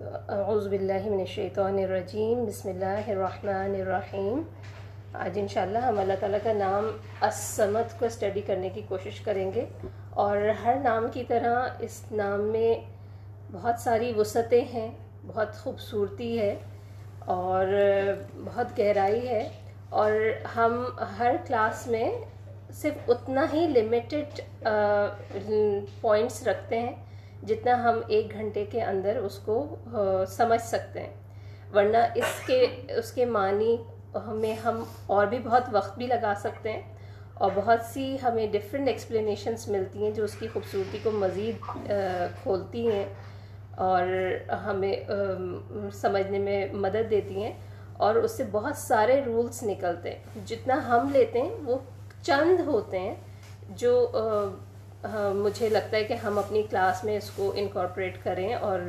اعوذ باللہ من الشیطان الرجیم، بسم اللہ الرحمن الرحیم۔ آج انشاءاللہ ہم اللہ تعالیٰ کا نام السمد کو اسٹڈی کرنے کی کوشش کریں گے۔ اور ہر نام کی طرح اس نام میں بہت ساری وسعتیں ہیں، بہت خوبصورتی ہے اور بہت گہرائی ہے۔ اور ہم ہر کلاس میں صرف اتنا ہی لمیٹڈ پوائنٹس رکھتے ہیں۔ جتنا ہم ایک گھنٹے کے اندر اس کو سمجھ سکتے ہیں۔ ورنہ اس کے اس کے معنی ہمیں، ہم اور بھی بہت وقت بھی لگا سکتے ہیں اور بہت سی ہمیں ڈفرینٹ ایکسپلینیشنس ملتی ہیں جو اس کی خوبصورتی کو مزید کھولتی ہیں اور ہمیں سمجھنے میں مدد دیتی ہیں اور اس سے بہت سارے رولس نکلتے ہیں۔ جتنا ہم لیتے ہیں وہ چند ہوتے ہیں جو مجھے لگتا ہے کہ ہم اپنی کلاس میں اس کو انکارپوریٹ کریں اور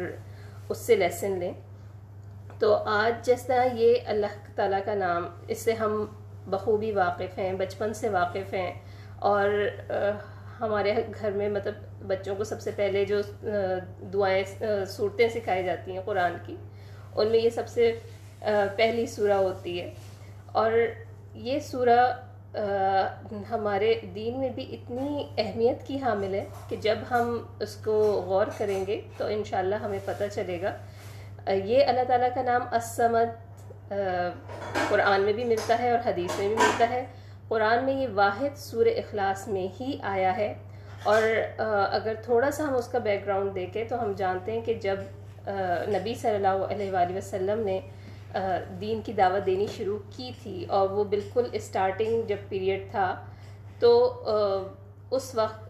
اس سے لیسن لیں۔ تو آج جس طرح یہ اللہ تعالیٰ کا نام، اس سے ہم بخوبی واقف ہیں، بچپن سے واقف ہیں اور ہمارے گھر میں مطلب بچوں کو سب سے پہلے جو دعائیں صورتیں سکھائی جاتی ہیں قرآن کی، ان میں یہ سب سے پہلی سورہ ہوتی ہے۔ اور یہ سورہ ہمارے دین میں بھی اتنی اہمیت کی حامل ہے کہ جب ہم اس کو غور کریں گے تو انشاءاللہ ہمیں پتہ چلے گا۔ یہ اللہ تعالیٰ کا نام اسمد قرآن میں بھی ملتا ہے اور حدیث میں بھی ملتا ہے۔ قرآن میں یہ واحد سور اخلاص میں ہی آیا ہے۔ اور اگر تھوڑا سا ہم اس کا بیک گراؤنڈ دیکھیں تو ہم جانتے ہیں کہ جب نبی صلی اللہ علیہ وآلہ وسلم نے دین کی دعوت دینی شروع کی تھی اور وہ بالکل اسٹارٹنگ جب پیریڈ تھا، تو اس وقت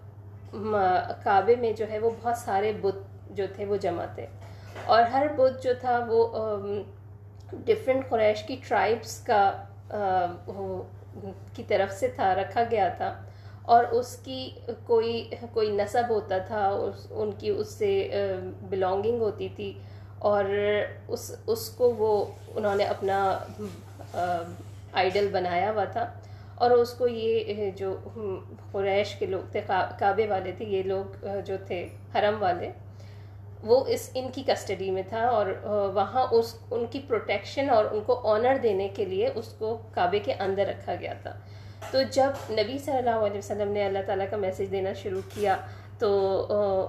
کعبے میں جو ہے وہ بہت سارے بت جو تھے وہ جمع تھے۔ اور ہر بت جو تھا وہ ڈفرینٹ قریش کی ٹرائبس کا کی طرف سے تھا، رکھا گیا تھا۔ اور اس کی کوئی کوئی نصب ہوتا تھا ان کی اس سے بلونگنگ ہوتی تھی۔ اور اس اس کو وہ، انہوں نے اپنا آئیڈل بنایا ہوا تھا اور اس کو یہ جو قریش کے لوگ تھے کعبے والے تھے، یہ لوگ جو تھے، حرم والے، وہ اس، ان کی کسٹڈی میں تھا اور وہاں اس، ان کی پروٹیکشن اور ان کو آنر دینے کے لیے اس کو کعبے کے اندر رکھا گیا تھا۔ تو جب نبی صلی اللہ علیہ وسلم نے اللہ تعالیٰ کا میسیج دینا شروع کیا تو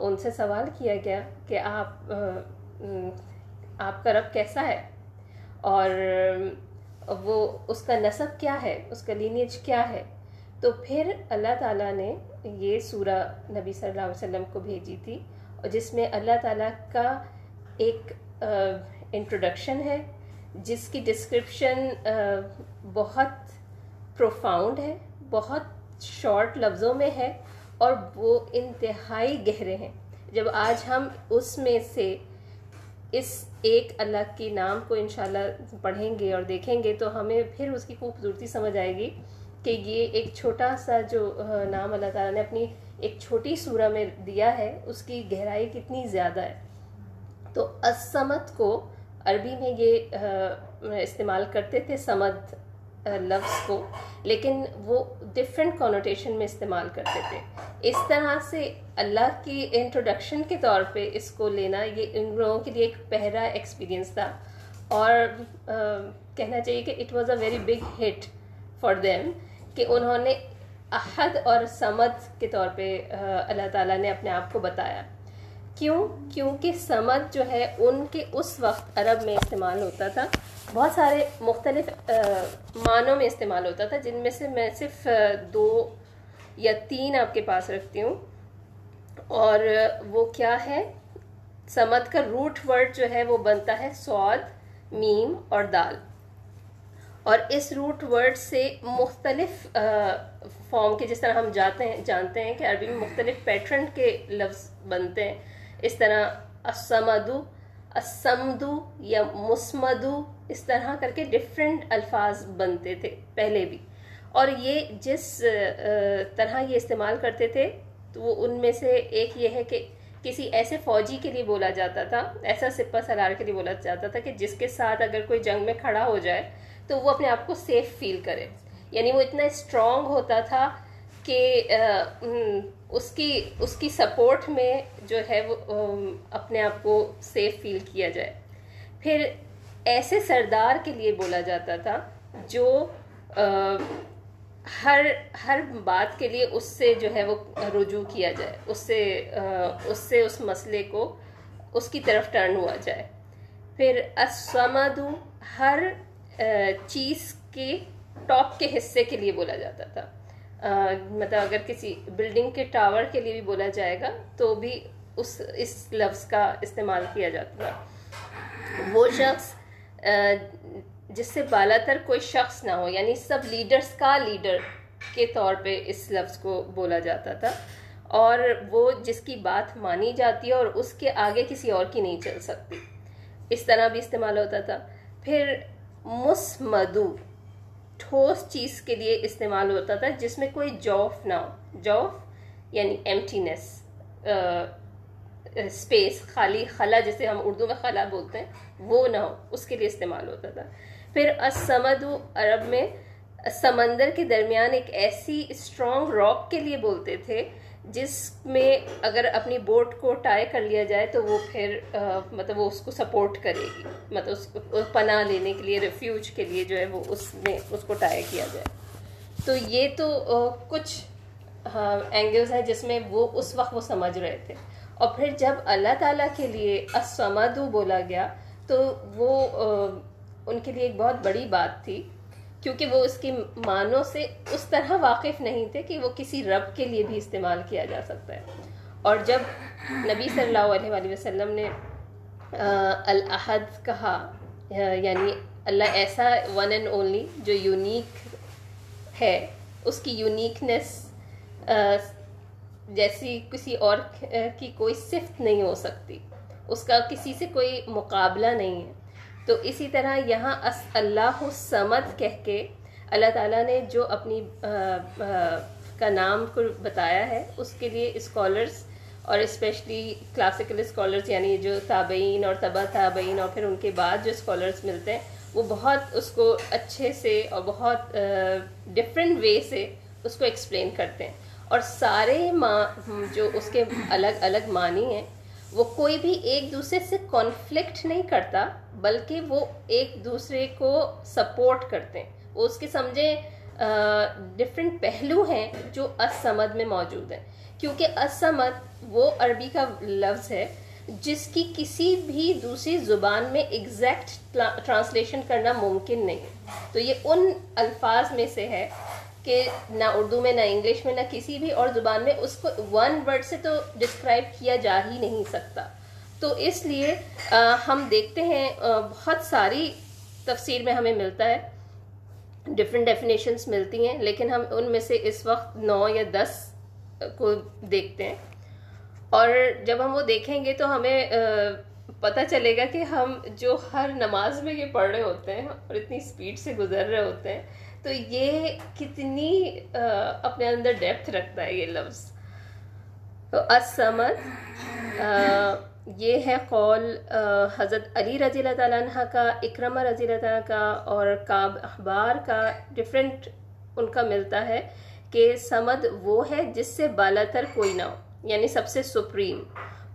ان سے سوال کیا گیا کہ آپ آپ کا رب کیسا ہے؟ اور وہ اس کا نصب کیا ہے؟ اس کا لینیج کیا ہے؟ تو پھر اللہ تعالیٰ نے یہ سورہ نبی صلی اللہ علیہ وسلم کو بھیجی تھی، اور جس میں اللہ تعالیٰ کا ایک انٹروڈکشن ہے، جس کی ڈسکرپشن بہت پروفاؤنڈ ہے، بہت شارٹ لفظوں میں ہے، اور وہ انتہائی گہرے ہیں۔ جب آج ہم اس میں سے اس ایک اللہ کی نام کو انشاءاللہ پڑھیں گے اور دیکھیں گے تو ہمیں پھر اس کی خوبصورتی سمجھ آئے گی کہ یہ ایک چھوٹا سا جو نام اللہ تعالیٰ نے اپنی ایک چھوٹی سورہ میں دیا ہے، اس کی گہرائی کتنی زیادہ ہے۔ تو اسمت کو عربی میں یہ استعمال کرتے تھے سمد Uh, لفظ کو، لیکن وہ ڈفرینٹ کانوٹیشن میں استعمال کرتے تھے۔ اس طرح سے اللہ کی انٹروڈکشن کے طور پہ اس کو لینا، یہ ان لوگوں کے لیے ایک پہلا ایکسپیرینس تھا۔ اور uh, کہنا چاہیے کہ it was a very big hit for them کہ انہوں نے احد اور سمد کے طور پہ uh, اللہ تعالیٰ نے اپنے آپ کو بتایا۔ کیوں؟ کیونکہ سمد جو ہے، ان کے اس وقت عرب میں استعمال ہوتا تھا۔ بہت سارے مختلف معنوں میں استعمال ہوتا تھا، جن میں سے میں صرف دو یا تین آپ کے پاس رکھتی ہوں۔ اور وہ کیا ہے؟ سمد کا روٹ ورڈ جو ہے، وہ بنتا ہے سعود میم اور دال۔ اور اس روٹ ورڈ سے مختلف فارم کے، جس طرح ہم جاتے ہیں، جانتے ہیں کہ عربی میں مختلف پیٹرن کے لفظ بنتے ہیں۔ اس طرح اسمدو اسمدو یا مسمدو اس طرح کر کے ڈفرینٹ الفاظ بنتے تھے پہلے بھی۔ اور یہ جس طرح یہ استعمال کرتے تھے، تو وہ ان میں سے ایک یہ ہے کہ کسی ایسے فوجی کے لیے بولا جاتا تھا، ایسا سپہ سلار کے لیے بولا جاتا تھا کہ جس کے ساتھ اگر کوئی جنگ میں کھڑا ہو جائے، تو وہ اپنے آپ کو سیف فیل کرے۔ یعنی وہ اتنا اسٹرانگ ہوتا تھا کہ اس کی اس کی سپورٹ میں جو ہے وہ اپنے آپ کو سیف فیل کیا جائے۔ پھر ایسے سردار کے لیے بولا جاتا تھا جو ہر ہر بات کے لیے اس سے جو ہے وہ رجوع کیا جائے۔ اس سے اس سے اس مسئلے کو اس کی طرف ٹرن ہوا جائے۔ پھر اسمدو ہر چیز کے ٹاپ کے حصے کے لیے بولا جاتا تھا۔ مطلب اگر کسی بلڈنگ کے ٹاور کے لیے بھی بولا جائے گا، تو بھی اس اس لفظ کا استعمال کیا جاتا تھا وہ شخص جس سے بالا تر کوئی شخص نہ ہو یعنی سب لیڈرز کا لیڈر کے طور پہ اس لفظ کو بولا جاتا تھا۔ اور وہ جس کی بات مانی جاتی ہے اور اس کے آگے کسی اور کی نہیں چل سکتی۔ اس طرح بھی استعمال ہوتا تھا۔ پھر مسمدو ٹھوس چیز کے لیے استعمال ہوتا تھا جس میں کوئی جوف نہ ہو۔ جوف یعنی ایمٹینس اسپیس خالی خلا جسے ہم اردو میں خلا بولتے ہیں، وہ نہ ہو۔ اس کے لیے استعمال ہوتا تھا۔ پھر اسمد عرب میں سمندر کے درمیان ایک ایسی اسٹرانگ راک کے لیے بولتے تھے جس میں اگر اپنی بوٹ کو ٹائی کر لیا جائے تو وہ پھر مطلب وہ اس کو سپورٹ کرے گی۔ مطلب اس کو پناہ لینے کے لیے ریفیوج کے لیے جو ہے وہ اس میں، اس کو ٹائی کیا جائے۔ تو یہ تو کچھ اینگلز ہیں جس میں وہ اس وقت وہ سمجھ رہے تھے۔ اور پھر جب اللہ تعالیٰ کے لیے اسمدو بولا گیا تو وہ ان کے لیے ایک بہت بڑی بات تھی۔ کیونکہ وہ اس کی معنوں سے اس طرح واقف نہیں تھے کہ وہ کسی رب کے لیے بھی استعمال کیا جا سکتا ہے۔ اور جب نبی صلی اللہ علیہ وآلہ وسلم نے الحد کہا یعنی اللہ ایسا ون اینڈ اونلی جو یونیک ہے، اس کی یونیکنیس جیسی کسی اور کی کوئی صفت نہیں ہو سکتی۔ اس کا کسی سے کوئی مقابلہ نہیں ہے۔ تو اسی طرح یہاں اس اللہ سمد کہہ کے اللہ تعالیٰ نے جو اپنی کا نام کو بتایا ہے، اس کے لیے اسکالرس اور اسپیشلی کلاسیکل اسکالرس یعنی جو تابعین اور تبا تابعین اور پھر ان کے بعد جو اسکالرس ملتے ہیں، وہ بہت اس کو اچھے سے اور بہت ڈفرینٹ وے سے اس کو ایکسپلین کرتے ہیں۔ اور سارے ماں، جو اس کے الگ الگ معنی ہیں وہ کوئی بھی ایک دوسرے سے کانفلکٹ نہیں کرتا، بلکہ وہ ایک دوسرے کو سپورٹ کرتے ہیں۔ وہ اس کے سمجھے ڈفرینٹ پہلو ہیں جو اسمد میں موجود ہیں۔ کیونکہ اسمد وہ عربی کا لفظ ہے، جس کی کسی بھی دوسری زبان میں ایگزیکٹ ٹرانسلیشن کرنا ممکن نہیں تو یہ ان الفاظ میں سے ہے کہ نہ اردو میں، نہ انگلش میں، نہ کسی بھی اور زبان میں اس کو ون ورڈ سے تو ڈسکرائب کیا جا ہی نہیں سکتا۔ تو اس لیے ہم دیکھتے ہیں بہت ساری تفسیر میں ہمیں ملتا ہے۔ ڈفرینٹ ڈیفینیشنس ملتی ہیں، لیکن ہم ان میں سے اس وقت نو یا دس کو دیکھتے ہیں۔ اور جب ہم وہ دیکھیں گے تو ہمیں پتہ چلے گا کہ ہم جو ہر نماز میں یہ پڑھ رہے ہوتے ہیں اور اتنی اسپیڈ سے گزر رہے ہوتے ہیں۔ تو یہ کتنی اپنے اندر ڈیپتھ رکھتا ہے یہ لفظ تو اسمد یہ ہے قول حضرت علی رضی اللہ تعالیٰ عنہ کا، اکرمہ رضی اللہ تعالیٰ کا اور کعب اخبار کا ڈفرینٹ ان کا ملتا ہے کہ سمد وہ ہے جس سے بالا تر کوئی نہ ہو یعنی سب سے سپریم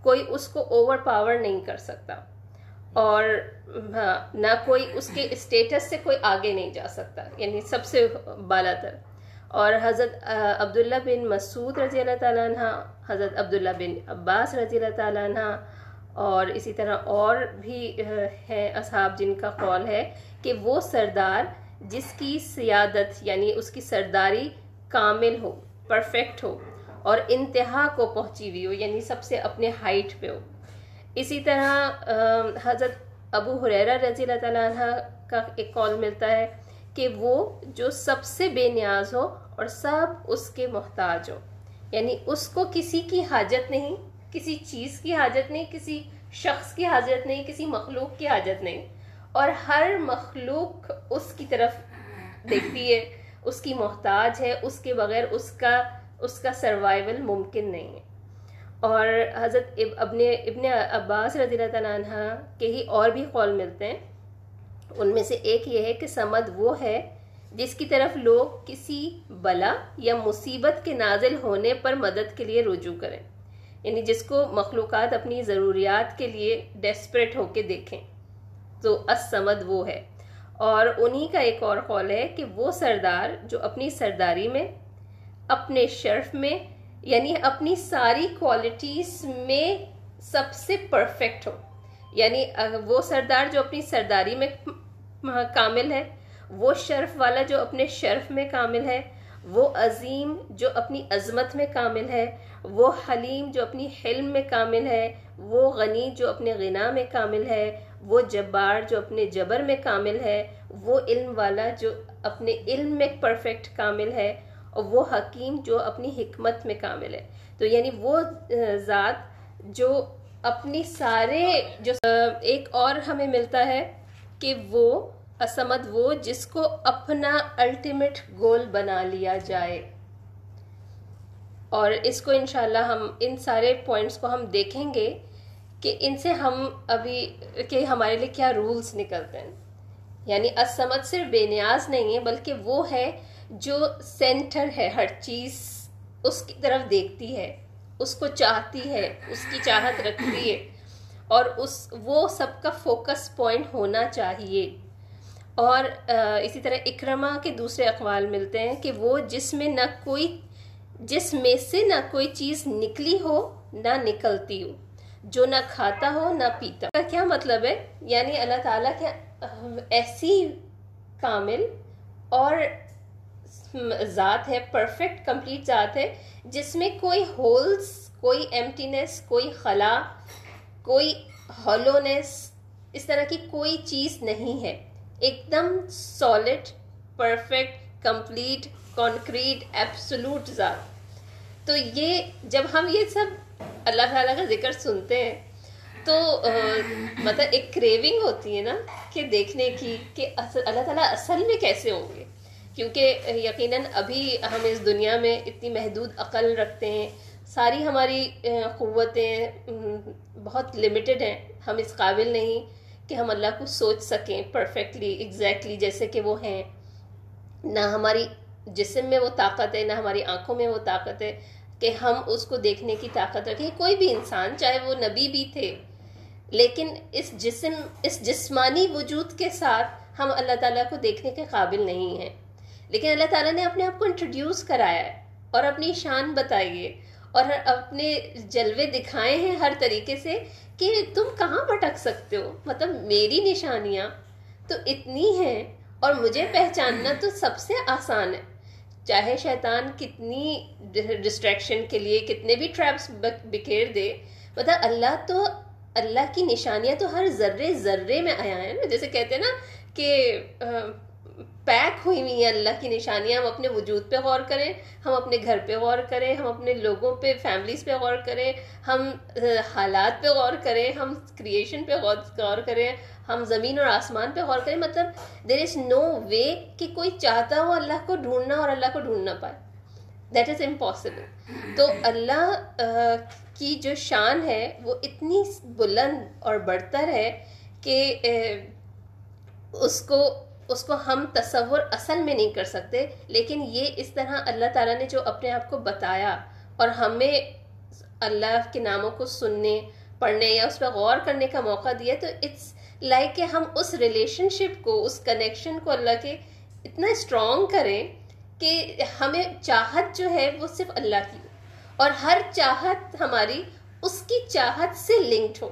کوئی اس کو اوور پاور نہیں کر سکتا۔ اور ہاں، نہ کوئی اس کے اسٹیٹس سے کوئی آگے نہیں جا سکتا یعنی سب سے بالا تر اور حضرت عبداللہ بن مسعود رضی اللہ تعالیٰ عنہ، حضرت عبداللہ بن عباس رضی اللہ تعالیٰ عنہ، اور اسی طرح اور بھی ہیں اصحاب جن کا قول ہے کہ وہ سردار جس کی سیادت یعنی اس کی سرداری کامل ہو پرفیکٹ ہو، اور انتہا کو پہنچی ہوئی ہو یعنی سب سے اپنے ہائٹ پہ ہو۔ اسی طرح حضرت ابو حریرہ رضی اللہ تعالیٰ عنہ کا ایک کال ملتا ہے کہ وہ جو سب سے بے نیاز ہو اور سب اس کے محتاج ہو۔ یعنی اس کو کسی کی حاجت نہیں، کسی چیز کی حاجت نہیں، کسی شخص کی حاجت نہیں، کسی مخلوق کی حاجت نہیں۔ اور ہر مخلوق اس کی طرف دیکھتی ہے، اس کی محتاج ہے، اس کے بغیر اس کا اس کا سروائیول ممکن نہیں ہے۔ اور حضرت ابن ابن عباس رضی اللہ تعالیٰ عنہ کے ہی اور بھی قول ملتے ہیں۔ ان میں سے ایک یہ ہے کہ سمد وہ ہے جس کی طرف لوگ کسی بلا یا مصیبت کے نازل ہونے پر مدد کے لیے رجوع کریں یعنی جس کو مخلوقات اپنی ضروریات کے لیے ڈیسپریٹ ہو کے دیکھیں۔ تو اسمد وہ ہے۔ اور انہی کا ایک اور قول ہے کہ وہ سردار جو اپنی سرداری میں، اپنے شرف میں یعنی اپنی ساری کوالٹیز میں سب سے پرفیکٹ ہو۔ یعنی وہ سردار جو اپنی سرداری میں کامل ہے، وہ شرف والا جو اپنے شرف میں کامل ہے، وہ عظیم جو اپنی عظمت میں کامل ہے، وہ حلیم جو اپنی حلم میں کامل ہے، وہ غنی جو اپنے غنا میں کامل ہے، وہ جبار جو اپنے جبر میں کامل ہے، وہ علم والا جو اپنے علم میں پرفیکٹ کامل ہے اور وہ حکیم جو اپنی حکمت میں کامل ہے۔ تو یعنی وہ ذات جو اپنی سارے، جو ایک اور ہمیں ملتا ہے کہ وہ، اسمد وہ، جس کو اپنا الٹیمیٹ گول بنا لیا جائے۔ اور اس کو انشاءاللہ ہم، ان سارے پوائنٹس کو ہم دیکھیں گے کہ ان سے ہم ابھی، کہ ہمارے لیے کیا رولز نکلتے ہیں۔ یعنی اسمد صرف بے نیاز نہیں ہے، بلکہ وہ ہے جو سینٹر ہے، ہر چیز اس کی طرف دیکھتی ہے، اس کو چاہتی ہے، اس کی چاہت رکھتی ہے، اور اس، وہ سب کا فوکس پوائنٹ ہونا چاہیے۔ اور اسی طرح اکرما کے دوسرے اقوال ملتے ہیں کہ وہ جس میں نہ کوئی، جس میں سے نہ کوئی چیز نکلی ہو، نہ نکلتی ہو، جو نہ کھاتا ہو، نہ پیتا۔ کا کیا مطلب ہے؟ یعنی اللہ تعالیٰ کے ایسی کامل اور ذات ہے پرفیکٹ کمپلیٹ ذات ہے، جس میں کوئی ہولز کوئی ایمٹینس کوئی خلا، کوئی ہالونیس اس طرح کی کوئی چیز نہیں ہے۔ ایک دم solid perfect complete concrete absolute ذات۔ تو یہ جب ہم یہ سب اللہ تعالیٰ کا ذکر سنتے ہیں، تو مطلب ایک کریونگ ہوتی ہے نا کہ دیکھنے کی کہ اللہ تعالیٰ اصل میں کیسے ہوں گے؟ کیونکہ یقیناً ابھی ہم اس دنیا میں اتنی محدود عقل رکھتے ہیں، ساری ہماری قوتیں بہت لمیٹڈ ہیں۔ ہم اس قابل نہیں کہ ہم اللہ کو سوچ سکیں پرفیکٹلی ایگزیکٹلی جیسے کہ وہ ہیں۔ نہ ہماری جسم میں وہ طاقت ہے، نہ ہماری آنکھوں میں وہ طاقت ہے کہ ہم اس کو دیکھنے کی طاقت رکھیں۔ کوئی بھی انسان، چاہے وہ نبی بھی تھے، لیکن اس جسم، اس جسمانی وجود کے ساتھ ہم اللہ تعالیٰ کو دیکھنے کے قابل نہیں ہیں۔ لیکن اللہ تعالیٰ نے اپنے آپ کو انٹروڈیوس کرایا ہے اور اپنی شان بتائی ہے اور اپنے جلوے دکھائے ہیں ہر طریقے سے کہ تم کہاں بھٹک سکتے ہو؟ مطلب میری نشانیاں تو اتنی ہیں اور مجھے پہچاننا تو سب سے آسان ہے۔ چاہے شیطان کتنی ڈسٹریکشن کے لیے کتنے بھی ٹریپس بکھیر دے مطلب اللہ تو اللہ کی نشانیاں تو ہر ذرے ذرے میں آیا ہے نا۔ جیسے کہتے ہیں نا کہ پیک ہوئی ہوئی ہیں، اللہ کی نشانیاں ہم اپنے وجود پہ غور کریں، ہم اپنے گھر پہ غور کریں، ہم اپنے لوگوں پہ فیملیز پہ غور کریں، ہم حالات پہ غور کریں، ہم کریشن پہ غور کریں، ہم زمین اور آسمان پہ غور کریں مطلب دیر از نو وے کہ کوئی چاہتا ہو اللہ کو ڈھونڈنا اور اللہ کو ڈھونڈ نہ پائے۔ دیٹ از امپاسبل تو اللہ کی جو شان ہے وہ اتنی بلند اور بڑھتر ہے کہ اس کو اس کو ہم تصور اصل میں نہیں کر سکتے، لیکن یہ اس طرح اللہ تعالیٰ نے جو اپنے آپ کو بتایا اور ہمیں اللہ کے ناموں کو سننے، پڑھنے یا اس پہ غور کرنے کا موقع دیا، تو اٹس لائک کہ ہم اس ریلیشن شپ کو، اس کنیکشن کو اللہ کے اتنا اسٹرانگ کریں کہ ہمیں چاہت جو ہے وہ صرف اللہ کی ہو۔ اور ہر چاہت ہماری اس کی چاہت سے لنکڈ ہو۔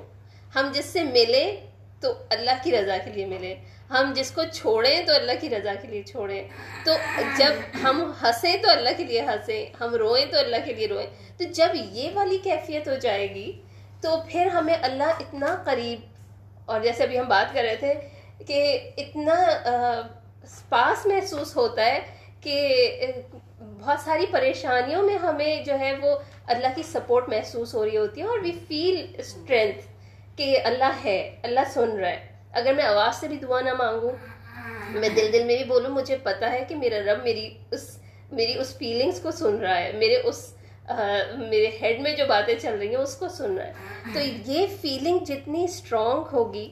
ہم جس سے ملے تو اللہ کی رضا کے لیے ملے ہم جس کو چھوڑیں تو اللہ کی رضا کے لیے چھوڑیں۔ تو جب ہم ہنسیں تو اللہ کے لیے ہنسیں، ہم روئیں تو اللہ کے لیے روئیں۔ تو جب یہ والی کیفیت ہو جائے گی، تو پھر ہمیں اللہ اتنا قریب، اور جیسے ابھی ہم بات کر رہے تھے کہ اتنا پاس محسوس ہوتا ہے کہ بہت ساری پریشانیوں میں ہمیں جو ہے وہ اللہ کی سپورٹ محسوس ہو رہی ہوتی ہے، اور وی فیل اسٹرینتھ کہ اللہ ہے، اللہ سن رہا ہے۔ اگر میں آواز سے بھی دعا نہ مانگوں، میں دل دل میں بھی بولوں، مجھے پتا ہے کہ میرا رب میری اس میری اس فیلنگس کو سن رہا ہے، میرے اس میرے ہیڈ میں جو باتیں چل رہی ہیں، اس کو سن رہا ہے۔ تو یہ فیلنگ جتنی اسٹرانگ ہوگی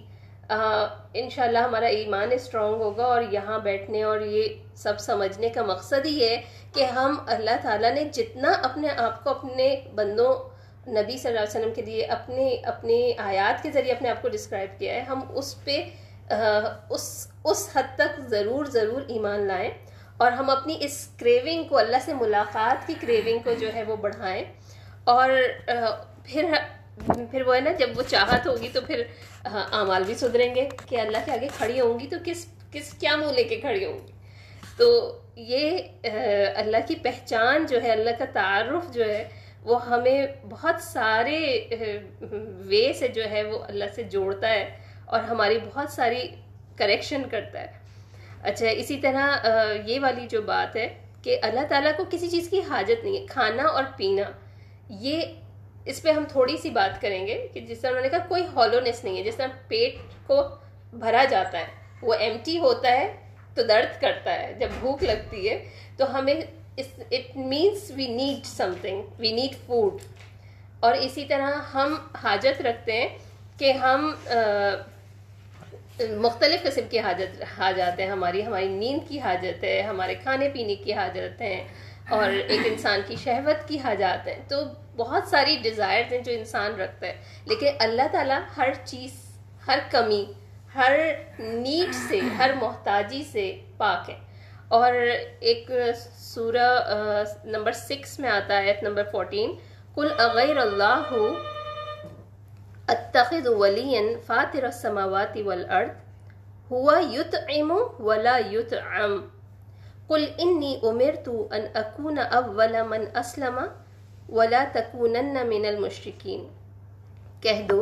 انشاءاللہ ہمارا ایمان اسٹرانگ ہوگا اور یہاں بیٹھنے اور یہ سب سمجھنے کا مقصد ہی ہے کہ ہم اللہ تعالیٰ نے جتنا اپنے آپ کو اپنے بندوں نبی صلی اللہ علیہ وسلم کے لیے اپنے اپنی آیات کے ذریعے اپنے آپ کو ڈسکرائب کیا ہے۔ ہم اس پہ اس اس حد تک ضرور ضرور ایمان لائیں اور ہم اپنی اس کریونگ کو، اللہ سے ملاقات کی کریونگ کو جو ہے وہ بڑھائیں۔ اور پھر پھر وہ ہے نا، جب وہ چاہت ہوگی تو پھر اعمال بھی سدھریں گے کہ اللہ کے آگے کھڑی ہوں گی تو کس کس کیا منہ لے کے کھڑی ہوں گی؟ تو یہ اللہ کی پہچان جو ہے، اللہ کا تعارف جو ہے وہ ہمیں بہت سارے وے سے جو ہے وہ اللہ سے جوڑتا ہے اور ہماری بہت ساری کریکشن کرتا ہے۔ اچھا اسی طرح یہ والی جو بات ہے کہ اللہ تعالیٰ کو کسی چیز کی حاجت نہیں ہے، کھانا اور پینا۔ یہ اس پہ ہم تھوڑی سی بات کریں گے کہ جس طرح انہوں نے کہا کوئی ہالونیس نہیں ہے، جس طرح پیٹ کو بھرا جاتا ہے، وہ ایمٹی ہوتا ہے تو درد کرتا ہے، جب بھوک لگتی ہے تو ہمیں it means we need something we need food اور اسی طرح ہم حاجت رکھتے ہیں کہ ہم مختلف قسم کی حاجت، حاجات ہیں۔ ہماری ہماری نیند کی حاجت ہے، ہمارے کھانے پینے کی حاجت ہیں اور ایک انسان کی شہوت کی حاجات ہیں۔ تو بہت ساری ڈیزائرز ہیں جو انسان رکھتا ہے۔ لیکن اللہ تعالیٰ ہر چیز، ہر کمی، ہر نیڈ سے، ہر محتاجی سے پاک ہے۔ اور ایک سورہ نمبر سکس میں آتا ہے نمبر فورٹین کل اغیر اللہ اتخذ ولیا فاطر السماوات والارض ہوا یطعم ولا یطعم قل انی امرت ان اکون اول من اسلم ولا تکونن من المشرکین کہہ دو،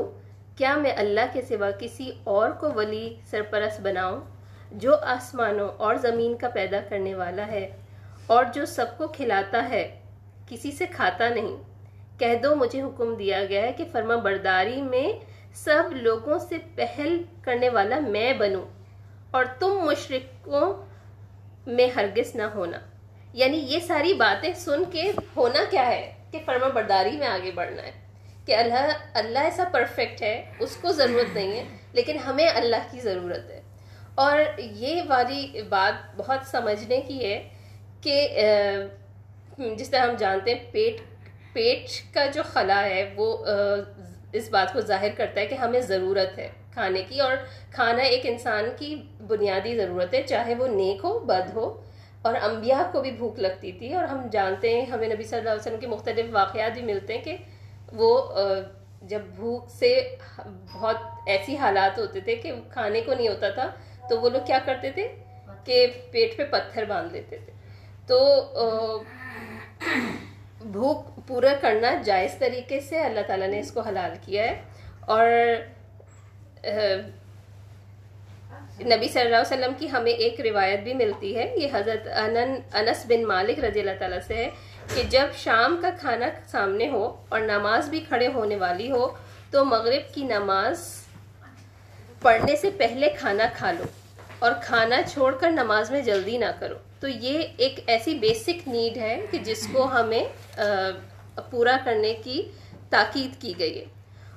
کیا میں اللہ کے سوا کسی اور کو ولی سرپرست بناؤں؟ جو آسمانوں اور زمین کا پیدا کرنے والا ہے اور جو سب کو کھلاتا ہے، کسی سے کھاتا نہیں۔ کہہ دو، مجھے حکم دیا گیا ہے کہ فرما برداری میں سب لوگوں سے پہل کرنے والا میں بنوں اور تم مشرقوں میں ہرگز نہ ہونا۔ یعنی یہ ساری باتیں سن کے ہونا کیا ہے؟ کہ فرما برداری میں آگے بڑھنا ہے۔ کہ اللہ اللہ ایسا پرفیکٹ ہے، اس کو ضرورت نہیں ہے، لیکن ہمیں اللہ کی ضرورت ہے۔ اور یہ والی بات بہت سمجھنے کی ہے کہ جس طرح ہم جانتے ہیں، پیٹ پیٹ کا جو خلا ہے، وہ اس بات کو ظاہر کرتا ہے کہ ہمیں ضرورت ہے کھانے کی، اور کھانا ایک انسان کی بنیادی ضرورت ہے، چاہے وہ نیک ہو، بد ہو، اور انبیاء کو بھی بھوک لگتی تھی، اور ہم جانتے ہیں، ہمیں نبی صلی اللہ علیہ وسلم کے مختلف واقعات بھی ملتے ہیں کہ وہ جب بھوک سے بہت ایسی حالات ہوتے تھے کہ کھانے کو نہیں ہوتا تھا تو وہ لوگ کیا کرتے تھے کہ پیٹ پہ پتھر باندھ لیتے تھے۔ تو بھوک پورا کرنا جائز طریقے سے اللہ تعالیٰ نے اس کو حلال کیا ہے۔ اور نبی صلی اللہ علیہ وسلم کی ہمیں ایک روایت بھی ملتی ہے۔ یہ حضرت انس بن مالک رضی اللہ تعالیٰ سے ہے کہ جب شام کا کھانا سامنے ہو اور نماز بھی کھڑے ہونے والی ہو تو مغرب کی نماز پڑھنے سے پہلے کھانا کھا لو اور کھانا چھوڑ کر نماز میں جلدی نہ کرو۔ تو یہ ایک ایسی بیسک نیڈ ہے کہ جس کو ہمیں پورا کرنے کی تاکید کی گئی ہے۔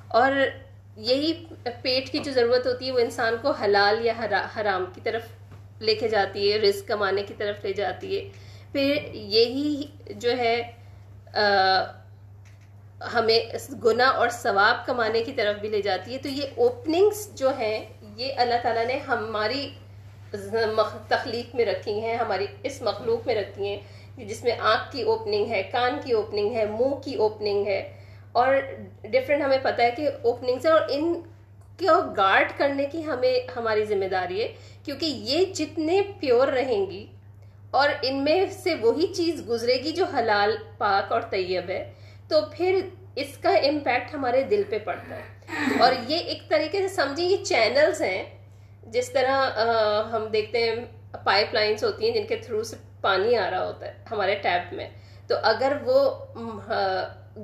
اور یہی پیٹ کی جو ضرورت ہوتی ہے وہ انسان کو حلال یا حرام کی طرف لے کے جاتی ہے، رزق کمانے کی طرف لے جاتی ہے۔ پھر یہی جو ہے ہمیں گناہ اور ثواب کمانے کی طرف بھی لے جاتی ہے۔ تو یہ اوپننگز جو ہیں، یہ اللہ تعالیٰ نے ہماری تخلیق میں رکھی ہیں، ہماری اس مخلوق میں رکھی ہیں جس میں آنکھ کی اوپننگ ہے، کان کی اوپننگ ہے، منہ کی اوپننگ ہے۔ اور ڈفرینٹ ہمیں پتہ ہے کہ اوپننگس ہیں اور ان کو گارڈ کرنے کی ہمیں ہماری ذمہ داری ہے۔ کیونکہ یہ جتنے پیور رہیں گی اور ان میں سے وہی چیز گزرے گی جو حلال، پاک اور طیب ہے۔ تو پھر اس کا امپیکٹ ہمارے دل پہ پڑتا ہے۔ اور یہ ایک طریقے سے سمجھیں، یہ چینلز ہیں۔ جس طرح ہم دیکھتے ہیں پائپ لائنس ہوتی ہیں جن کے تھرو سے پانی آ رہا ہوتا ہے ہمارے ٹیپ میں۔ تو اگر وہ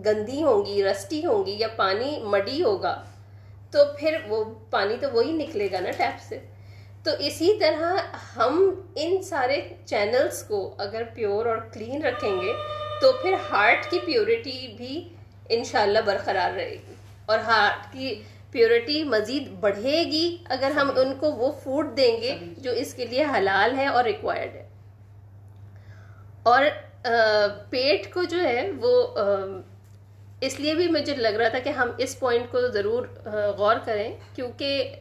گندی ہوں گی رسٹی ہوں گی یا پانی مڈی ہوگا، تو پھر وہ پانی تو وہی نکلے گا نا ٹیپ سے۔ تو اسی طرح ہم ان سارے چینلز کو اگر پیور اور کلین رکھیں گے تو پھر ہارٹ کی پیورٹی بھی انشاءاللہ برقرار رہے گی۔ اور ہارٹ کی پیورٹی مزید بڑھے گی اگر ہم ان کو وہ فوڈ دیں گے جو اس کے لیے حلال ہے اور ریکوائرڈ ہے۔ اور پیٹ کو جو ہے وہ اس لیے بھی مجھے لگ رہا تھا کہ ہم اس پوائنٹ کو ضرور غور کریں کیونکہ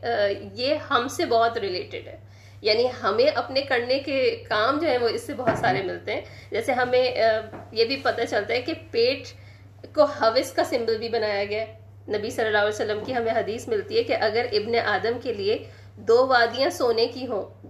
یہ ہم سے بہت ریلیٹڈ ہے۔ یعنی ہمیں اپنے کرنے کے کام جو ہیں وہ اس سے بہت سارے ملتے ہیں۔ جیسے ہمیں یہ بھی پتہ چلتا ہے کہ پیٹ کو حوث کا سمبل بھی بنایا گیا۔ نبی صلی اللہ علیہ وسلم کی ہمیں حدیث ملتی ہے کہ اگر ابن آدم کے لیے دو وادیاں سونے کی ہوں،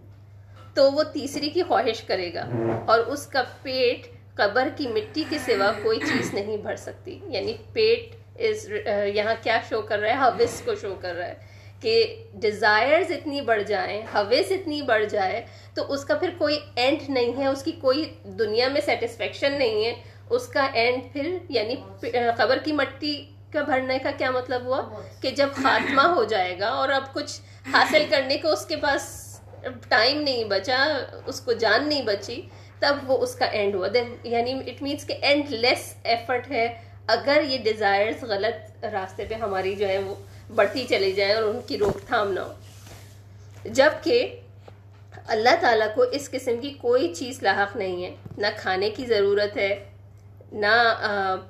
تو وہ تیسری کی خواہش کرے گا۔ اور اس کا پیٹ قبر کی مٹی کے سوا کوئی چیز نہیں بھر سکتی۔ یعنی پیٹ از یہاں کیا شو کر رہا ہے؟ حوث کو شو کر رہا ہے۔ کہ ڈیزائرز اتنی بڑھ جائیں حوث اتنی بڑھ جائے، تو اس کا پھر کوئی اینڈ نہیں ہے، اس کی کوئی دنیا میں سیٹسفیکشن نہیں ہے، اس کا اینڈ پھر یعنی قبر کی مٹی کا بھرنے کا کیا مطلب ہوا؟ کہ جب خاتمہ ہو جائے گا اور اب کچھ حاصل کرنے کو اس کے پاس ٹائم نہیں بچا، اس کو جان نہیں بچی، تب وہ اس کا اینڈ ہوا۔ دین یعنی اٹ مینس کہ اینڈ لیس ایفرٹ ہے۔ اگر یہ ڈیزائرز غلط راستے پہ ہماری جو ہے وہ بڑھتی چلی جائیں اور ان کی روک تھام نہ ہو۔ جبکہ اللہ تعالیٰ کو اس قسم کی کوئی چیز لاحق نہیں ہے، نہ کھانے کی ضرورت ہے، نہ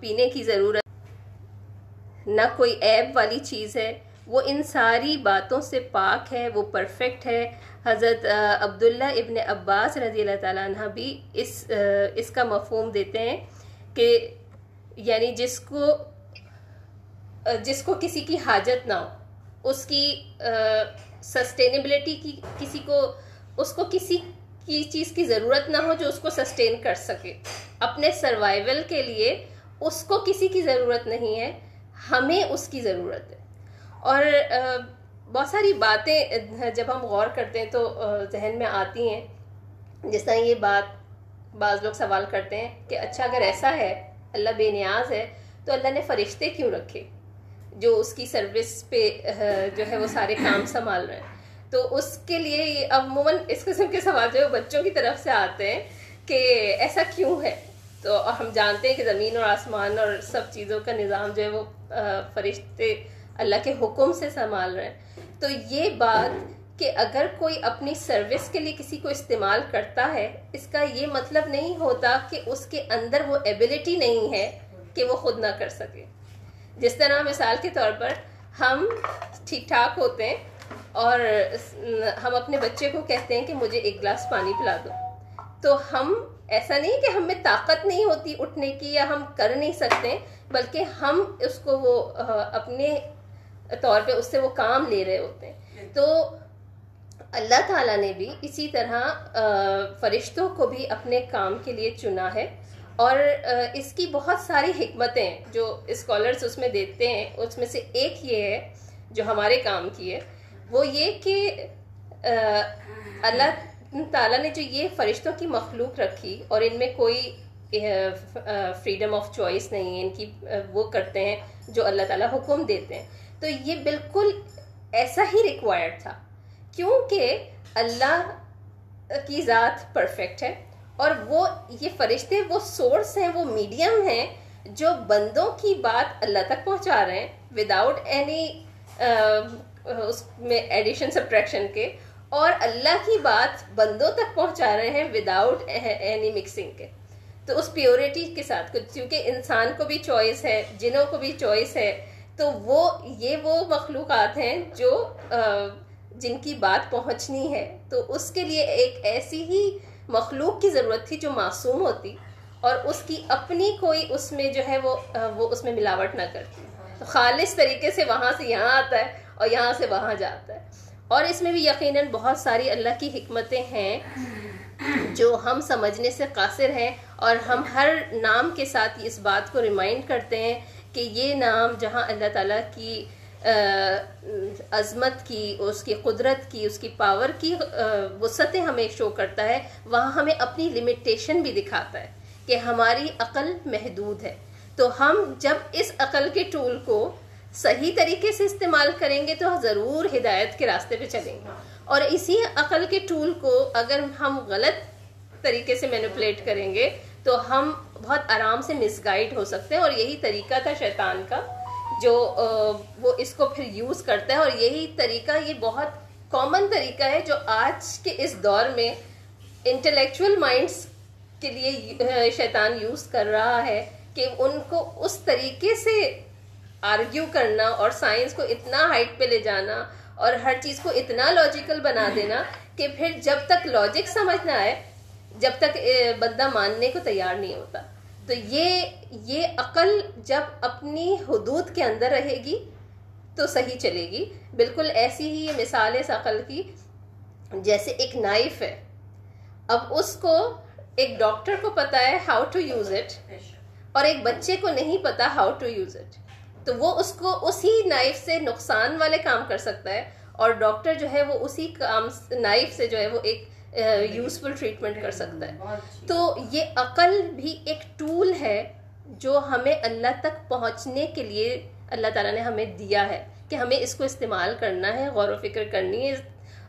پینے کی ضرورت، نہ کوئی ایب والی چیز ہے۔ وہ ان ساری باتوں سے پاک ہے، وہ پرفیکٹ ہے۔ حضرت عبداللہ ابن عباس رضی اللہ تعالیٰ عنہ بھی اس اس کا مفہوم دیتے ہیں کہ یعنی جس کو جس کو کسی کی حاجت نہ ہو، اس کی سسٹینیبلٹی کی، کسی کو، اس کو کسی کی چیز کی ضرورت نہ ہو جو اس کو سسٹین کر سکے۔ اپنے سروائیول کے لیے اس کو کسی کی ضرورت نہیں ہے، ہمیں اس کی ضرورت ہے۔ اور بہت ساری باتیں جب ہم غور کرتے ہیں تو ذہن میں آتی ہیں۔ جس طرح یہ بات بعض لوگ سوال کرتے ہیں کہ اچھا اگر ایسا ہے، اللہ بے نیاز ہے، تو اللہ نے فرشتے کیوں رکھے؟ جو اس کی سروس پہ جو ہے وہ سارے کام سنبھال رہے ہیں۔ تو اس کے لیے عموماً اس قسم کے سوال جو ہے بچوں کی طرف سے آتے ہیں کہ ایسا کیوں ہے؟ تو ہم جانتے ہیں کہ زمین اور آسمان اور سب چیزوں کا نظام جو ہے وہ فرشتے اللہ کے حکم سے سنبھال رہے ہیں۔ تو یہ بات کہ اگر کوئی اپنی سروس کے لیے کسی کو استعمال کرتا ہے، اس کا یہ مطلب نہیں ہوتا کہ اس کے اندر وہ ایبلٹی نہیں ہے کہ وہ خود نہ کر سکے۔ جس طرح مثال کے طور پر ہم ٹھیک ٹھاک ہوتے ہیں اور ہم اپنے بچے کو کہتے ہیں کہ مجھے ایک گلاس پانی پلا دو۔ تو ہم، ایسا نہیں کہ ہمیں طاقت نہیں ہوتی اٹھنے کی یا ہم کر نہیں سکتے، بلکہ ہم اس کو وہ، اپنے طور پہ اس سے وہ کام لے رہے ہوتے ہیں۔ تو اللہ تعالیٰ نے بھی اسی طرح فرشتوں کو بھی اپنے کام کے لیے چنا ہے۔ اور اس کی بہت ساری حکمتیں جو اسکالرس اس میں دیتے ہیں، اس میں سے ایک یہ ہے جو ہمارے کام کی ہے، وہ یہ کہ اللہ تعالیٰ نے جو یہ فرشتوں کی مخلوق رکھی اور ان میں کوئی فریڈم آف چوائس نہیں ہے، ان کی وہ کرتے ہیں جو اللہ تعالیٰ حکم دیتے ہیں۔ تو یہ بالکل ایسا ہی ریکوائرڈ تھا۔ کیونکہ اللہ کی ذات پرفیکٹ ہے۔ اور وہ یہ فرشتے وہ سورس ہیں، وہ میڈیم ہیں جو بندوں کی بات اللہ تک پہنچا رہے ہیں وداؤٹ اینی اس میں ایڈیشن سبٹریکشن کے۔ اور اللہ کی بات بندوں تک پہنچا رہے ہیں وداؤٹ اینی مکسنگ کے۔ تو اس پیورٹی کے ساتھ کیونکہ انسان کو بھی چوائس ہے، جنوں کو بھی چوائس ہے، تو وہ، یہ وہ مخلوقات ہیں جو جن کی بات پہنچنی ہے۔ تو اس کے لیے ایک ایسی ہی مخلوق کی ضرورت تھی جو معصوم ہوتی اور اس کی اپنی کوئی اس میں جو ہے وہ وہ اس میں ملاوٹ نہ کرتی۔ تو خالص طریقے سے وہاں سے یہاں آتا ہے اور یہاں سے وہاں جاتا ہے۔ اور اس میں بھی یقیناً بہت ساری اللہ کی حکمتیں ہیں جو ہم سمجھنے سے قاصر ہیں اور ہم ہر نام کے ساتھ اس بات کو ریمائنڈ کرتے ہیں کہ یہ نام جہاں اللہ تعالیٰ کی عظمت کی، اس کی قدرت کی، اس کی پاور کی وسعتیں ہمیں شو کرتا ہے، وہاں ہمیں اپنی لمیٹیشن بھی دکھاتا ہے کہ ہماری عقل محدود ہے۔ تو ہم جب اس عقل کے ٹول کو صحیح طریقے سے استعمال کریں گے تو ضرور ہدایت کے راستے پہ چلیں گے۔ اور اسی عقل کے ٹول کو اگر ہم غلط طریقے سے مینوپلیٹ کریں گے تو ہم بہت آرام سے مس گائڈ ہو سکتے ہیں اور یہی طریقہ تھا شیطان کا۔ جو وہ اس کو پھر یوز کرتا ہے اور یہی طریقہ، یہ بہت کامن طریقہ ہے جو آج کے اس دور میں انٹلیکچوئل مائنڈس کے لیے شیطان یوز کر رہا ہے کہ ان کو اس طریقے سے آرگیو کرنا اور سائنس کو اتنا ہائٹ پہ لے جانا اور ہر چیز کو اتنا لاجیکل بنا دینا کہ پھر جب تک لاجک سمجھنا ہے جب تک بندہ ماننے کو تیار نہیں ہوتا۔ تو یہ یہ عقل جب اپنی حدود کے اندر رہے گی تو صحیح چلے گی۔ بالکل ایسی ہی یہ مثال ہے اس عقل کی۔ جیسے ایک نائف ہے۔ اب اس کو ایک ڈاکٹر کو پتا ہے ہاؤ ٹو یوز اٹ اور ایک بچے کو نہیں پتا ہاؤ ٹو یوز اٹ۔ تو وہ اس کو اسی نائف سے نقصان والے کام کر سکتا ہے اور ڈاکٹر جو ہے وہ اسی کام، نائف سے جو ہے وہ ایک یوزفل ٹریٹمنٹ کر سکتا ہے تو یہ عقل بھی ایک ٹول ہے جو ہمیں اللہ تک پہنچنے کے لیے اللہ تعالیٰ نے ہمیں دیا ہے کہ ہمیں اس کو استعمال کرنا ہے غور و فکر کرنی ہے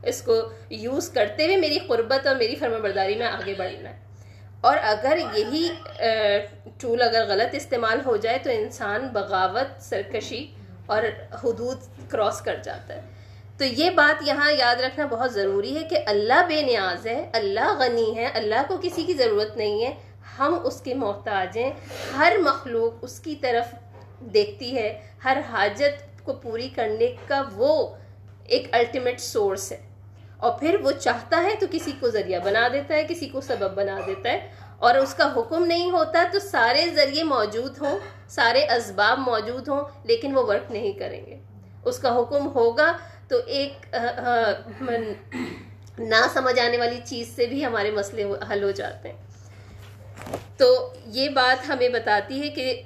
اس کو یوز کرتے ہوئے میری قربت اور میری فرما برداری میں آگے بڑھنا ہے اور اگر یہی ٹول اگر غلط استعمال ہو جائے تو انسان بغاوت سرکشی اور حدود کراس کر جاتا ہے تو یہ بات یہاں یاد رکھنا بہت ضروری ہے کہ اللہ بے نیاز ہے، اللہ غنی ہے، اللہ کو کسی کی ضرورت نہیں ہے۔ ہم اس کے محتاج ہیں۔ ہر مخلوق اس کی طرف دیکھتی ہے۔ ہر حاجت کو پوری کرنے کا وہ ایک الٹیمیٹ سورس ہے۔ اور پھر وہ چاہتا ہے تو کسی کو ذریعہ بنا دیتا ہے، کسی کو سبب بنا دیتا ہے۔ اور اس کا حکم نہیں ہوتا تو سارے ذریعے موجود ہوں، سارے اسباب موجود ہوں، لیکن وہ ورک نہیں کریں گے۔ اس کا حکم ہوگا تو ایک نہ سمجھ آنے والی چیز سے بھی ہمارے مسئلے حل ہو جاتے ہیں۔ تو یہ بات ہمیں بتاتی ہے کہ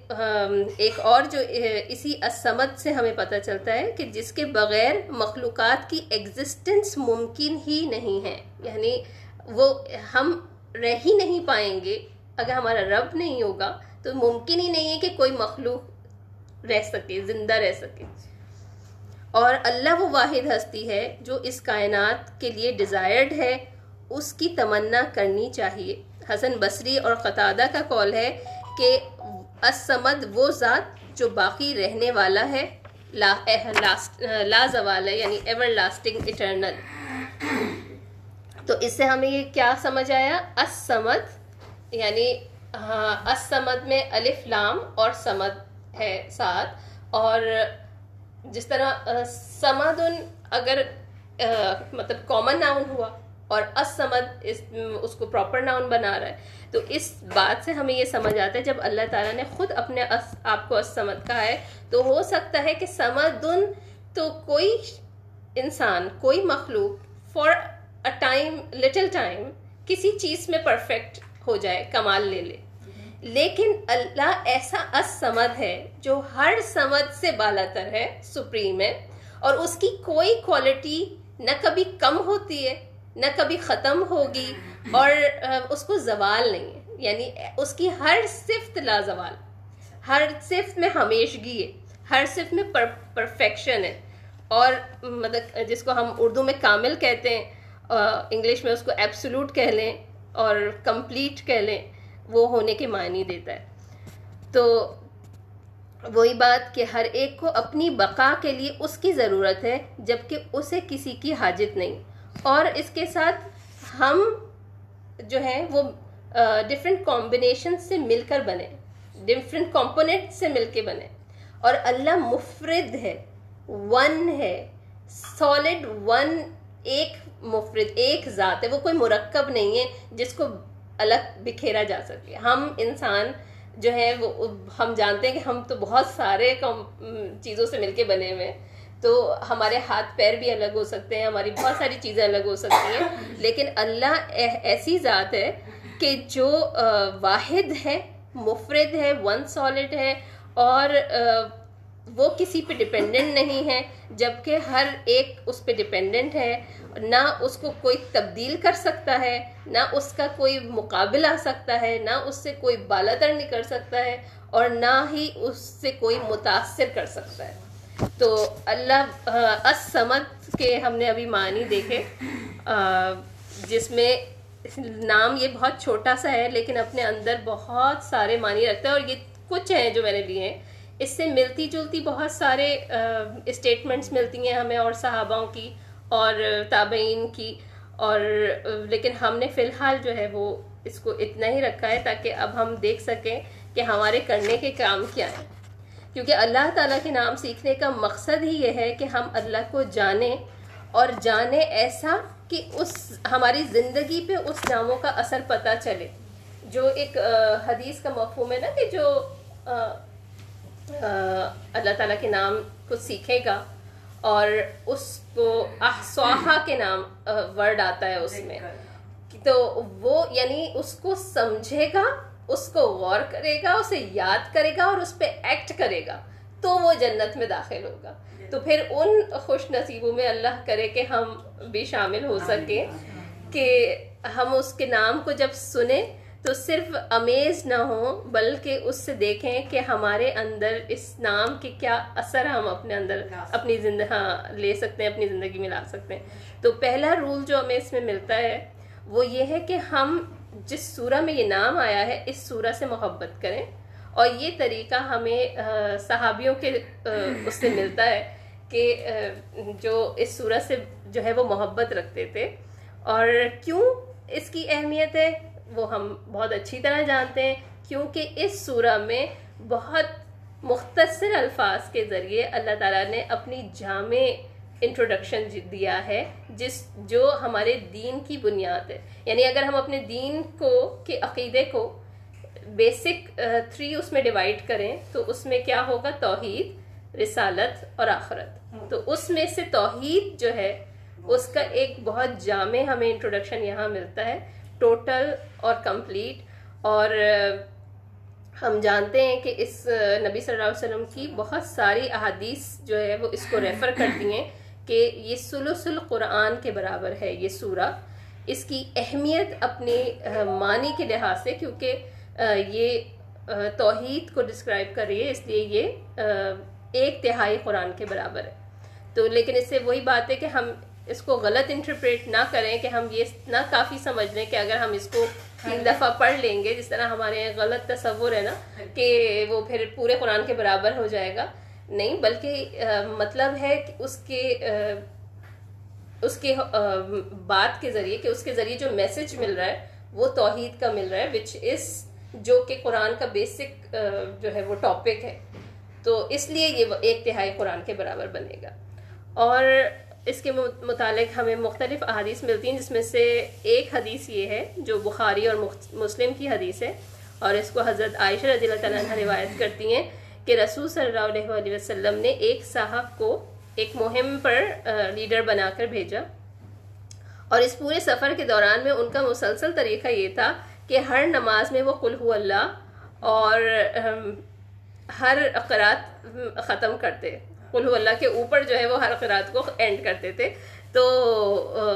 ایک اور جو اسی اسمت سے ہمیں پتہ چلتا ہے کہ جس کے بغیر مخلوقات کی ایگزسٹنس ممکن ہی نہیں ہے۔ یعنی وہ ہم رہ ہی نہیں پائیں گے۔ اگر ہمارا رب نہیں ہوگا تو ممکن ہی نہیں ہے کہ کوئی مخلوق رہ سکے، زندہ رہ سکے۔ اور اللہ وہ واحد ہستی ہے جو اس کائنات کے لیے ڈیزائرڈ ہے اس کی تمنا کرنی چاہیے۔ حسن بصری اور قطادہ کا کال ہے کہ اسمد وہ ذات جو باقی رہنے والا ہے لا, لا زوال ہے یعنی ایور لاسٹنگ اٹرنل تو اس سے ہمیں یہ کیا سمجھ آیا؟ اسمد یعنی ہاں، اسمد میں الف لام اور سمد ہے ساتھ۔ اور جس طرح سمد اگر مطلب کامن ناؤن ہوا اور اسمد اس اس کو پراپر ناؤن بنا رہا ہے، تو اس بات سے ہمیں یہ سمجھ آتا ہے، جب اللہ تعالیٰ نے خود اپنے آپ کو اسمد کہا ہے، تو ہو سکتا ہے کہ سمدن تو کوئی انسان، کوئی مخلوق for a time little time کسی چیز میں پرفیکٹ ہو جائے، کمال لے لے۔ لیکن اللہ ایسا اسمد ہے جو ہر سمد سے بالا تر ہے، سپریم ہے، اور اس کی کوئی کوالٹی نہ کبھی کم ہوتی ہے، نہ کبھی ختم ہوگی، اور اس کو زوال نہیں ہے۔ یعنی اس کی ہر صفت لا زوال ہر صفت میں ہمیشگی ہے، ہر صفت میں پر پرفیکشن ہے۔ اور مطلب جس کو ہم اردو میں کامل کہتے ہیں انگلش میں اس کو ایبسولوٹ کہہ لیں اور کمپلیٹ کہہ لیں۔ وہ ہونے کے معنی دیتا ہے۔ تو وہی بات کہ ہر ایک کو اپنی بقا کے لیے اس کی ضرورت ہے، جبکہ اسے کسی کی حاجت نہیں۔ اور اس کے ساتھ ہم جو ہیں وہ ڈفرینٹ کمبینیشن سے مل کر بنے ڈفرینٹ کمپوننٹ سے مل کے بنے اور اللہ مفرد ہے ون ہے۔ سالڈ ون ایک مفرد، ایک ذات ہے۔ وہ کوئی مرکب نہیں ہے جس کو الگ بکھیرا جا سکے ہم انسان جو ہے وہ ہم جانتے ہیں کہ ہم تو بہت سارے چیزوں سے مل کے بنے ہوئے ہیں۔ تو ہمارے ہاتھ پیر بھی الگ ہو سکتے ہیں، ہماری بہت ساری چیزیں الگ ہو سکتی ہیں۔ لیکن اللہ ایسی ذات ہے کہ جو واحد ہے، مفرد ہے ون سالڈ ہے اور وہ کسی پہ ڈپینڈنٹ نہیں ہے، جبکہ ہر ایک اس پہ ڈپینڈنٹ ہے۔ نہ اس کو کوئی تبدیل کر سکتا ہے، نہ اس کا کوئی مقابل آ سکتا ہے، نہ اس سے کوئی بالاتر نہیں کر سکتا ہے اور نہ ہی اس سے کوئی متاثر کر سکتا ہے۔ تو اللہ اسمت کے ہم نے ابھی معنی دیکھے۔ جس میں نام یہ بہت چھوٹا سا ہے، لیکن اپنے اندر بہت سارے معنی رکھتا ہے اور یہ کچھ ہیں جو میں نے لیے ہیں۔ اس سے ملتی جلتی بہت سارے اسٹیٹمنٹس ملتی ہیں ہمیں اور صحاباؤں کی۔ اور تابعین کی اور لیکن ہم نے فی الحال جو ہے وہ اس کو اتنا ہی رکھا ہے تاکہ اب ہم دیکھ سکیں کہ ہمارے کرنے کے کام کیا ہیں۔ کیونکہ اللہ تعالیٰ کے نام سیکھنے کا مقصد ہی یہ ہے کہ ہم اللہ کو جانیں اور جانیں ایسا کہ اس ہماری زندگی پہ اس ناموں کا اثر پتہ چلے۔ جو ایک حدیث کا مفہوم ہے نا کہ جو اللہ تعالیٰ کے نام کو سیکھے گا اور اس کو احسوہا کے نام ورڈ آتا ہے اس میں. تو وہ یعنی اس کو سمجھے گا اس کو غور کرے گا اسے یاد کرے گا اور اس پہ ایکٹ کرے گا تو وہ جنت میں داخل ہوگا. تو پھر ان خوش نصیبوں میں اللہ کرے کہ ہم بھی شامل ہو سکیں کہ ہم اس کے نام کو جب سنیں تو صرف امیز نہ ہوں بلکہ اس سے دیکھیں کہ ہمارے اندر اس نام کے کیا اثر ہم اپنے اندر اپنی زندگی ہاں لے سکتے ہیں اپنی زندگی میں لا سکتے ہیں۔ تو پہلا رول جو ہمیں اس میں ملتا ہے وہ یہ ہے کہ ہم جس سورہ میں یہ نام آیا ہے اس سورہ سے محبت کریں۔ اور یہ طریقہ ہمیں صحابیوں کے اس سے ملتا ہے کہ جو اس سورہ سے جو ہے وہ محبت رکھتے تھے۔ اور کیوں اس کی اہمیت ہے؟ وہ ہم بہت اچھی طرح جانتے ہیں، کیونکہ اس سورہ میں بہت مختصر الفاظ کے ذریعے اللہ تعالیٰ نے اپنی جامع انٹروڈکشن جی دیا ہے، جس جو ہمارے دین کی بنیاد ہے۔ یعنی اگر ہم اپنے دین کو، کے عقیدے کو بیسک تھری اس میں ڈیوائڈ کریں، تو اس میں کیا ہوگا؟ توحید، رسالت اور آخرت۔ تو اس میں سے توحید جو ہے، اس کا ایک بہت جامع ہمیں انٹروڈکشن یہاں ملتا ہے۔ ٹوٹل اور کمپلیٹ اور ہم جانتے ہیں کہ اس نبی صلی اللہ علیہ وسلم کی بہت ساری احادیث جو ہے وہ اس کو ریفر کرتی ہیں کہ یہ سلس القرآن کے برابر ہے یہ سورہ۔ اس کی اہمیت اپنی معنی کے لحاظ سے کیونکہ یہ توحید کو ڈسکرائب کر رہی ہے، اس لیے یہ ایک تہائی قرآن کے برابر ہے۔ تو لیکن اس سے وہی بات ہے کہ ہم اس کو غلط انٹرپریٹ نہ کریں کہ ہم یہ نہ کافی سمجھ لیں کہ اگر ہم اس کو تین دفعہ پڑھ لیں گے جس طرح ہمارے غلط تصور ہے نا کہ وہ پھر پورے قرآن کے برابر ہو جائے گا۔ نہیں بلکہ مطلب ہے کہ اس کے اس کے بات کے ذریعے کہ اس کے ذریعے جو میسج مل رہا ہے وہ توحید کا مل رہا ہے وچ اس جو کہ قرآن کا بیسک جو ہے وہ ٹاپک ہے۔ تو اس لیے یہ ایک تہائی قرآن کے برابر بنے گا۔ اور اس کے متعلق ہمیں مختلف احادیث ملتی ہیں، جس میں سے ایک حدیث یہ ہے، جو بخاری اور مسلم کی حدیث ہے، اور اس کو حضرت عائشہ رضی اللہ تعالیٰ عنہ روایت کرتی ہیں کہ رسول صلی اللہ علیہ وسلم نے ایک صاحب کو ایک مہم پر لیڈر بنا کر بھیجا۔ اور اس پورے سفر کے دوران میں ان کا مسلسل طریقہ یہ تھا کہ ہر نماز میں وہ قل ہو اللہ اور ہر اقرات ختم کرتے۔ قل ہو اللہ کے اوپر جو ہے وہ ہر اقرات کو اینڈ کرتے تھے۔ تو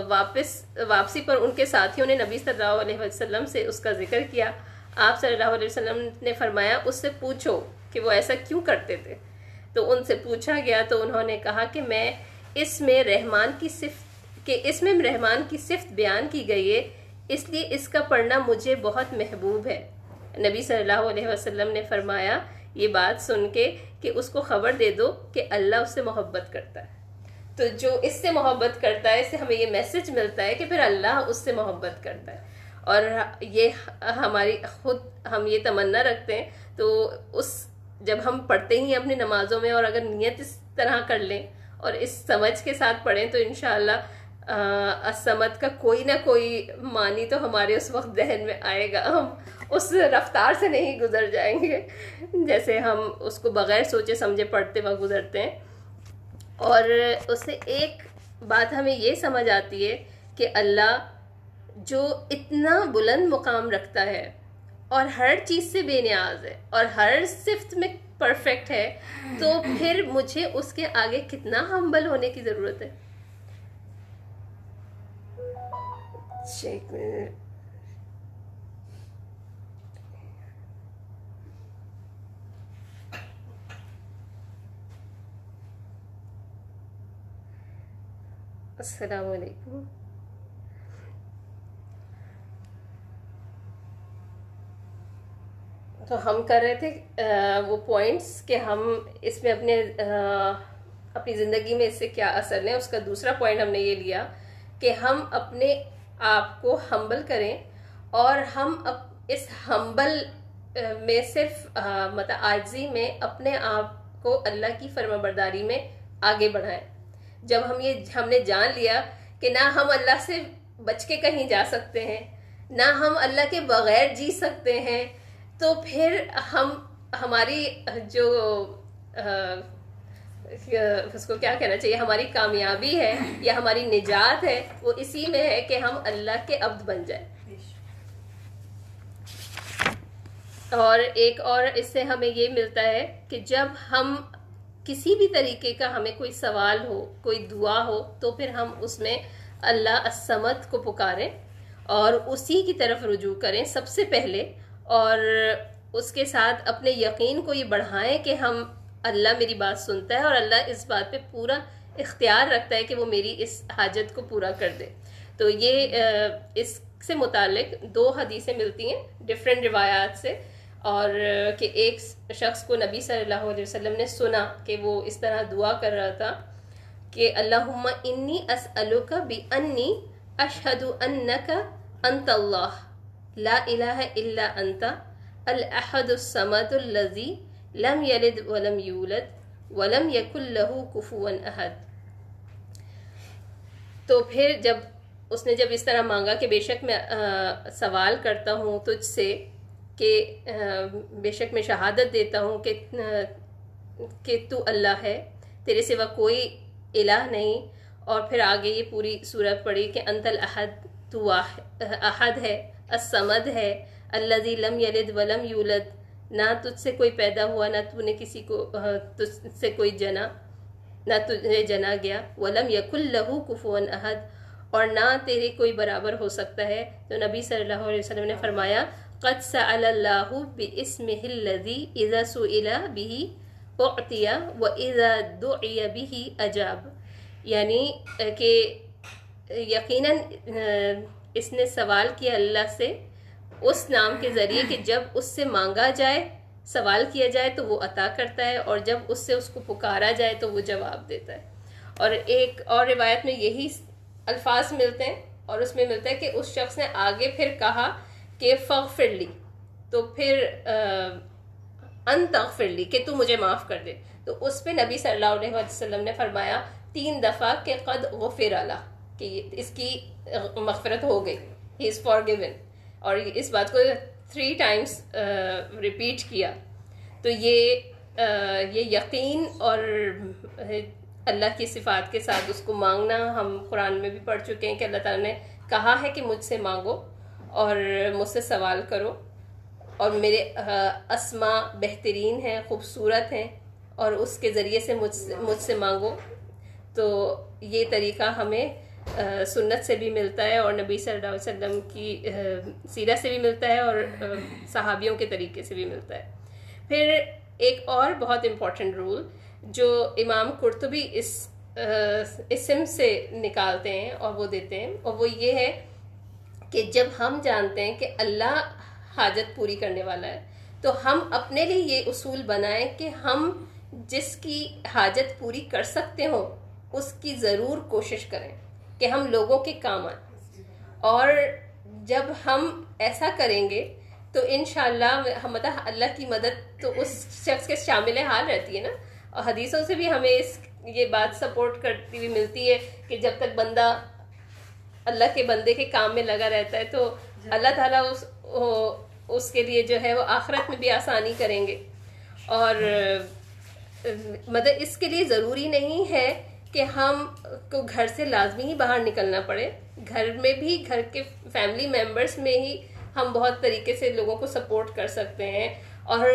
واپس، واپسی پر ان کے ساتھیوں نے نبی صلی اللہ علیہ وسلم سے اس کا ذکر کیا۔ آپ صلی اللہ علیہ وسلم نے فرمایا، اس سے پوچھو کہ وہ ایسا کیوں کرتے تھے؟ تو ان سے پوچھا گیا، تو انہوں نے کہا کہ میں اس میں رحمان کی صفت، کہ اس میں رحمان کی صفت بیان کی گئی ہے، اس لیے اس کا پڑھنا مجھے بہت محبوب ہے۔ نبی صلی اللہ علیہ وسلم نے فرمایا یہ بات سن کے کہ اس کو خبر دے دو کہ اللہ اس سے محبت کرتا ہے۔ تو جو اس سے محبت کرتا ہے، اس سے ہمیں یہ میسج ملتا ہے کہ پھر اللہ اس سے محبت کرتا ہے۔ اور یہ ہماری خود ہم یہ تمنا رکھتے ہیں، تو اس جب ہم پڑھتے ہی اپنی نمازوں میں اور اگر نیت اس طرح کر لیں اور اس سمجھ کے ساتھ پڑھیں، تو انشاءاللہ اسمت کا کوئی نہ کوئی معنی تو ہمارے اس وقت ذہن میں آئے گا۔ ہم اس رفتار سے نہیں گزر جائیں گے۔ جیسے ہم اس کو بغیر سوچے سمجھے پڑھتے وقت گزرتے ہیں۔ اور اس سے ایک بات ہمیں یہ سمجھ آتی ہے کہ اللہ جو اتنا بلند مقام رکھتا ہے اور ہر چیز سے بے نیاز ہے اور ہر صفت میں پرفیکٹ ہے، تو پھر مجھے اس کے آگے کتنا ہمبل ہونے کی ضرورت ہے۔ السلام علیکم۔ تو ہم کر رہے تھے وہ پوائنٹس کہ ہم اس میں اپنے اپنی زندگی میں اس سے کیا اثر لیں۔ اس کا دوسرا پوائنٹ ہم نے یہ لیا کہ ہم اپنے آپ کو ہمبل کریں اور ہم اس ہمبل میں صرف مطلب آجزی میں اپنے آپ کو اللہ کی فرما برداری میں آگے بڑھائیں۔ جب ہم یہ ہم نے جان لیا کہ نہ ہم اللہ سے بچ کے کہیں جا سکتے ہیں، نہ ہم اللہ کے بغیر جی سکتے ہیں، تو پھر ہم ہماری جو اس کو کیا کہنا چاہیے، ہماری کامیابی ہے یا ہماری نجات ہے، وہ اسی میں ہے کہ ہم اللہ کے عبد بن جائیں۔ اور ایک اور اس سے ہمیں یہ ملتا ہے کہ جب ہم کسی بھی طریقے کا ہمیں کوئی سوال ہو، کوئی دعا ہو، تو پھر ہم اس میں اللہ السمت کو پکاریں اور اسی کی طرف رجوع کریں سب سے پہلے اور اس کے ساتھ اپنے یقین کو یہ بڑھائیں کہ ہم اللہ میری بات سنتا ہے اور اللہ اس بات پہ پورا اختیار رکھتا ہے کہ وہ میری اس حاجت کو پورا کر دے۔ تو یہ اس سے متعلق دو حدیثیں ملتی ہیں ڈفرینٹ روایات سے۔ اور کہ ایک شخص کو نبی صلی اللہ علیہ وسلم نے سنا کہ وہ اس طرح دعا کر رہا تھا کہ اللہم انی اسألوک بی انی اشہد انک انت اللہ، لا الہ الا انت، الاحد السمد اللذی لم یلد ولم یولد ولم یکل لہو کفوا احد۔ تو پھر جب اس نے جب اس طرح مانگا کہ بے شک میں سوال کرتا ہوں تجھ سے کہ بے شک میں شہادت دیتا ہوں کہ کہ تو اللہ ہے، تیرے سوا کوئی الہ نہیں۔ اور پھر آگے یہ پوری صورت پڑی کہ انت الاحد، تو احد ہے السمد ہے اللہ لم یلد ولم یولد۔ نہ تجھ سے کوئی پیدا ہوا، نہ تو نے کسی کو تجھ سے کوئی جنا، نہ تجھے جنا گیا۔ ولم یق اللہ کفون احد۔ اور نہ تیرے کوئی برابر ہو سکتا ہے۔ تو نبی صلی اللہ علیہ وسلم نے فرمایا قد سأل اللہ باسمه الذي اذا سئل به اعطي واذا دعي به اجاب یعنی کہ یقیناً اس نے سوال کیا اللہ سے اس نام کے ذریعے کہ جب اس سے مانگا جائے، سوال کیا جائے تو وہ عطا کرتا ہے، اور جب اس سے اس کو پکارا جائے تو وہ جواب دیتا ہے۔ اور ایک اور روایت میں یہی الفاظ ملتے ہیں، اور اس میں ملتا ہے کہ اس شخص نے آگے پھر کہا کہ فغفر لی تو پھر ان تغفر لی کہ تو مجھے معاف کر دے۔ تو اس پہ نبی صلی اللہ علیہ وسلم نے فرمایا، تین دفعہ کہ قد غفر اللہ کہ اس کی مغفرت ہو گئی ہی از فار گیون اور اس بات کو تھری ٹائمس ریپیٹ کیا۔ تو یہ یہ یقین اور اللہ کی صفات کے ساتھ اس کو مانگنا، ہم قرآن میں بھی پڑھ چکے ہیں کہ اللہ تعالیٰ نے کہا ہے کہ مجھ سے مانگو۔ اور مجھ سے سوال کرو۔ اور میرے اسما بہترین ہیں، خوبصورت ہیں، اور اس کے ذریعے سے مجھ سے مجھ سے مانگو۔ تو یہ طریقہ ہمیں سنت سے بھی ملتا ہے اور نبی صلی اللہ علیہ وسلم کی سیرت سے بھی ملتا ہے اور صحابیوں کے طریقے سے بھی ملتا ہے۔ پھر ایک اور بہت امپورٹنٹ رول جو امام قرطبی اس اسم سے نکالتے ہیں اور وہ دیتے ہیں، اور وہ یہ ہے کہ جب ہم جانتے ہیں کہ اللہ حاجت پوری کرنے والا ہے، تو ہم اپنے لیے یہ اصول بنائیں کہ ہم جس کی حاجت پوری کر سکتے ہوں، اس کی ضرور کوشش کریں کہ ہم لوگوں کے کام آئیں۔ اور جب ہم ایسا کریں گے، تو انشاءاللہ مطلب اللہ کی مدد تو اس شخص کے شامل حال رہتی ہے نا۔ اور حدیثوں سے بھی ہمیں اس یہ بات سپورٹ کرتی ہوئی ملتی ہے کہ جب تک بندہ اللہ کے بندے کے کام میں لگا رہتا ہے تو اللہ تعالیٰ اس اس کے لیے جو ہے وہ آخرت میں بھی آسانی کریں گے۔ اور مطلب اس کے لیے ضروری نہیں ہے کہ ہم کو گھر سے لازمی ہی باہر نکلنا پڑے۔ گھر میں بھی گھر کے فیملی ممبرس میں ہی ہم بہت طریقے سے لوگوں کو سپورٹ کر سکتے ہیں اور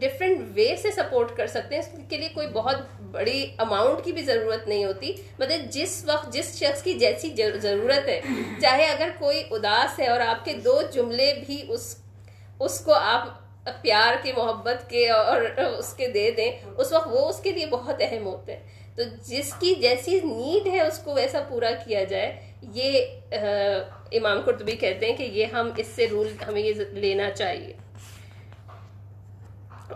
ڈفرینٹ وے سے سپورٹ کر سکتے ہیں۔ اس کے لیے کوئی بہت بڑی اماؤنٹ کی بھی ضرورت نہیں ہوتی۔ مطلب جس وقت، جس شخص کی جیسی ضرورت ہے، چاہے اگر کوئی اداس ہے اور آپ کے دو جملے بھی اس اس کو آپ پیار کے، محبت کے اور اس کے دے دیں، اس وقت وہ اس کے لیے بہت اہم ہوتے ہیں۔ تو جس کی جیسی نیڈ ہے، اس کو ویسا پورا کیا جائے۔ یہ امام قرطبی کہتے ہیں کہ یہ ہم اس سے رول ہمیں یہ لینا چاہیے۔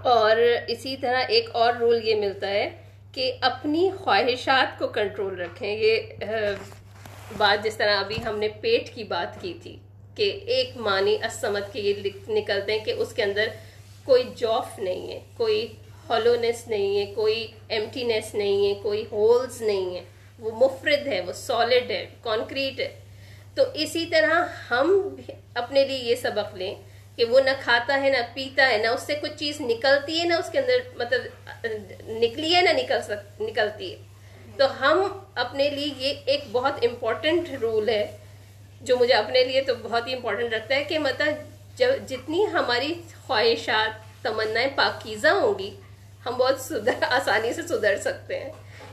اور اسی طرح ایک اور رول یہ ملتا ہے۔ کہ اپنی خواہشات کو کنٹرول رکھیں۔ یہ بات جس طرح ابھی ہم نے پیٹ کی بات کی تھی کہ ایک معنی اسمت کے یہ نکلتے ہیں کہ اس کے اندر کوئی جوف نہیں ہے، کوئی ہالونیس نہیں ہے، کوئی ایمٹینیس نہیں ہے، کوئی ہولز نہیں ہے۔ وہ مفرد ہے، وہ سالڈ ہے کانکریٹ ہے۔ تو اسی طرح ہم اپنے لیے یہ سبق لیں کہ وہ نہ کھاتا ہے نہ پیتا ہے، نہ اس سے کچھ چیز نکلتی ہے، نہ اس کے اندر مطلب نکلی ہے، نہ نکل سک، نکلتی ہے۔ تو ہم اپنے لیے یہ ایک بہت امپورٹنٹ رول ہے، جو مجھے اپنے لیے تو بہت ہی امپورٹنٹ رکھتا ہے کہ مطلب جب جتنی ہماری خواہشات، تمنائیں پاکیزہ ہوں گی، ہم بہت سدھر، آسانی سے سدھر سکتے ہیں۔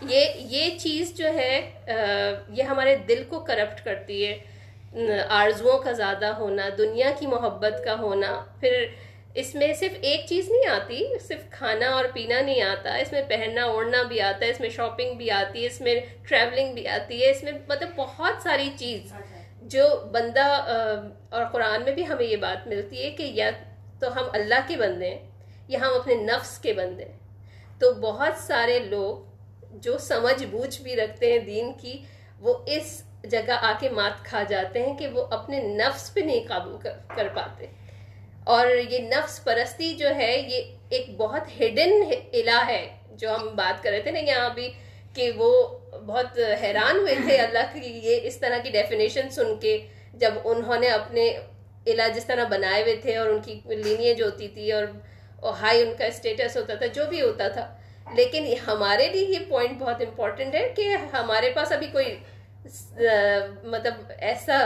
یہ یہ چیز جو ہے یہ ہمارے دل کو کرپٹ کرتی ہے۔ آرزوؤں کا زیادہ ہونا، دنیا کی محبت کا ہونا، پھر اس میں صرف ایک چیز نہیں آتی، صرف کھانا اور پینا نہیں آتا، اس میں پہننا، اوڑھنا بھی آتا ہے اس میں شاپنگ بھی آتی ہے اس میں ٹریولنگ بھی آتی ہے اس میں مطلب بہت ساری چیز جو بندہ اور قرآن میں بھی ہمیں یہ بات ملتی ہے کہ یا تو ہم اللہ کے بندے ہیں یا ہم اپنے نفس کے بندے ہیں۔ تو بہت سارے لوگ جو سمجھ بوجھ بھی رکھتے ہیں دین کی، وہ اس جگہ آ کے مات کھا جاتے ہیں کہ وہ اپنے نفس پہ نہیں قابو کر پاتے۔ اور یہ نفس پرستی جو ہے یہ ایک بہت ہڈن الہ ہے جو ہم بات کر رہے تھے نا یہاں بھی کہ وہ بہت حیران ہوئے تھے۔ اللہ کی یہ اس طرح کی ڈیفینیشن سن کے جب انہوں نے اپنے الہ جس طرح بنائے ہوئے تھے اور ان کی لینیج ہوتی تھی اور ہائی ان کا اسٹیٹس ہوتا تھا جو بھی ہوتا تھا۔ لیکن ہمارے لیے یہ پوائنٹ بہت امپورٹنٹ ہے کہ ہمارے پاس ابھی کوئی مطلب ایسا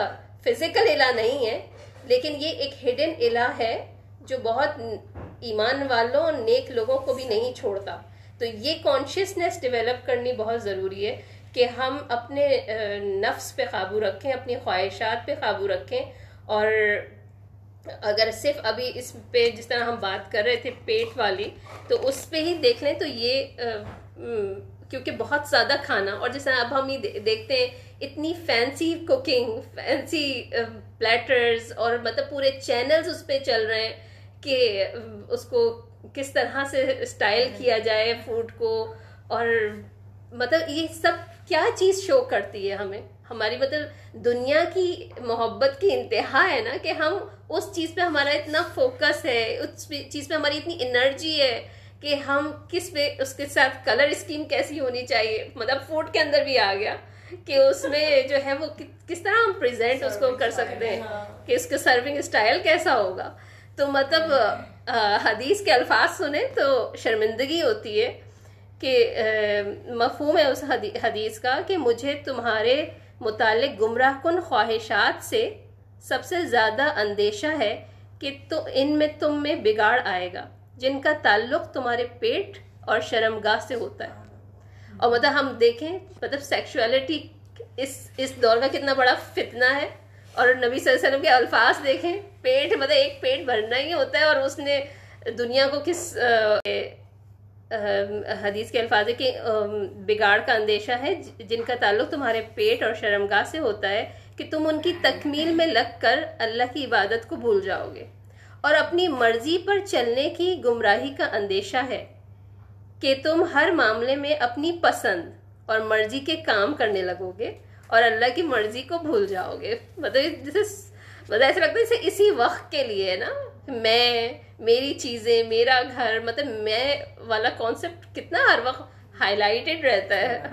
فزیکل الہ نہیں ہے، لیکن یہ ایک ہڈن الہ ہے جو بہت ایمان والوں اور نیک لوگوں کو بھی نہیں چھوڑتا۔ تو یہ کانشیسنیس ڈیولپ کرنی بہت ضروری ہے کہ ہم اپنے نفس پہ قابو رکھیں، اپنی خواہشات پہ قابو رکھیں۔ اور اگر صرف ابھی اس پہ جس طرح ہم بات کر رہے تھے پیٹ والی، تو اس پہ ہی دیکھ لیں تو یہ کیونکہ بہت زیادہ کھانا اور طرح اب ہم یہ دیکھتے ہیں اتنی فینسی کوکنگ فینسی پلیٹرز اور مطلب پورے چینلز اس پہ چل رہے ہیں کہ اس کو کس طرح سے اسٹائل کیا جائے فوڈ کو اور مطلب یہ سب کیا چیز شو کرتی ہے ہمیں؟ ہماری مطلب دنیا کی محبت کی انتہا ہے نا کہ ہم اس چیز پہ ہمارا اتنا فوکس ہے اس چیز پہ ہماری اتنی انرجی ہے کہ ہم کس پہ اس کے ساتھ کلر اسکیم کیسی ہونی چاہیے؟ مطلب فوڈ کے اندر بھی آ گیا کہ اس میں جو ہے وہ کس طرح ہم پریزنٹ اس کو کر سکتے ہیں؟ ہاں۔ کہ اس کا سرونگ اسٹائل کیسا ہوگا؟ تو مطلب حدیث کے الفاظ سنیں تو شرمندگی ہوتی ہے کہ مفہوم ہے اس حدیث کا کہ مجھے تمہارے متعلق گمراہ کن خواہشات سے سب سے زیادہ اندیشہ ہے کہ تو ان میں تم میں بگاڑ آئے گا۔ جن کا تعلق تمہارے پیٹ اور شرمگاہ سے ہوتا ہے۔ اور مطلب ہم دیکھیں مطلب سیکشولیٹی اس اس دور کا کتنا بڑا فتنہ ہے۔ اور نبی صلی اللہ علیہ وسلم کے الفاظ دیکھیں، پیٹ مطلب ایک پیٹ بھرنا ہی ہوتا ہے۔ اور اس نے دنیا کو کس حدیث کے الفاظ ہے کہ بگاڑ کا اندیشہ ہے، جن کا تعلق تمہارے پیٹ اور شرمگاہ سے ہوتا ہے، کہ تم ان کی تکمیل میں لگ کر اللہ کی عبادت کو بھول جاؤ گے۔ اور اپنی مرضی پر چلنے کی گمراہی کا اندیشہ ہے کہ تم ہر معاملے میں اپنی پسند اور مرضی کے کام کرنے لگو گے اور اللہ کی مرضی کو بھول جاؤ گے۔ مطلب جیسے مطلب ایسا لگتا ہے اسی وقت کے لیے نا۔ میں، میری چیزیں، میرا گھر مطلب میں والا کانسیپٹ کتنا ہر وقت ہائی لائٹڈ رہتا ہے۔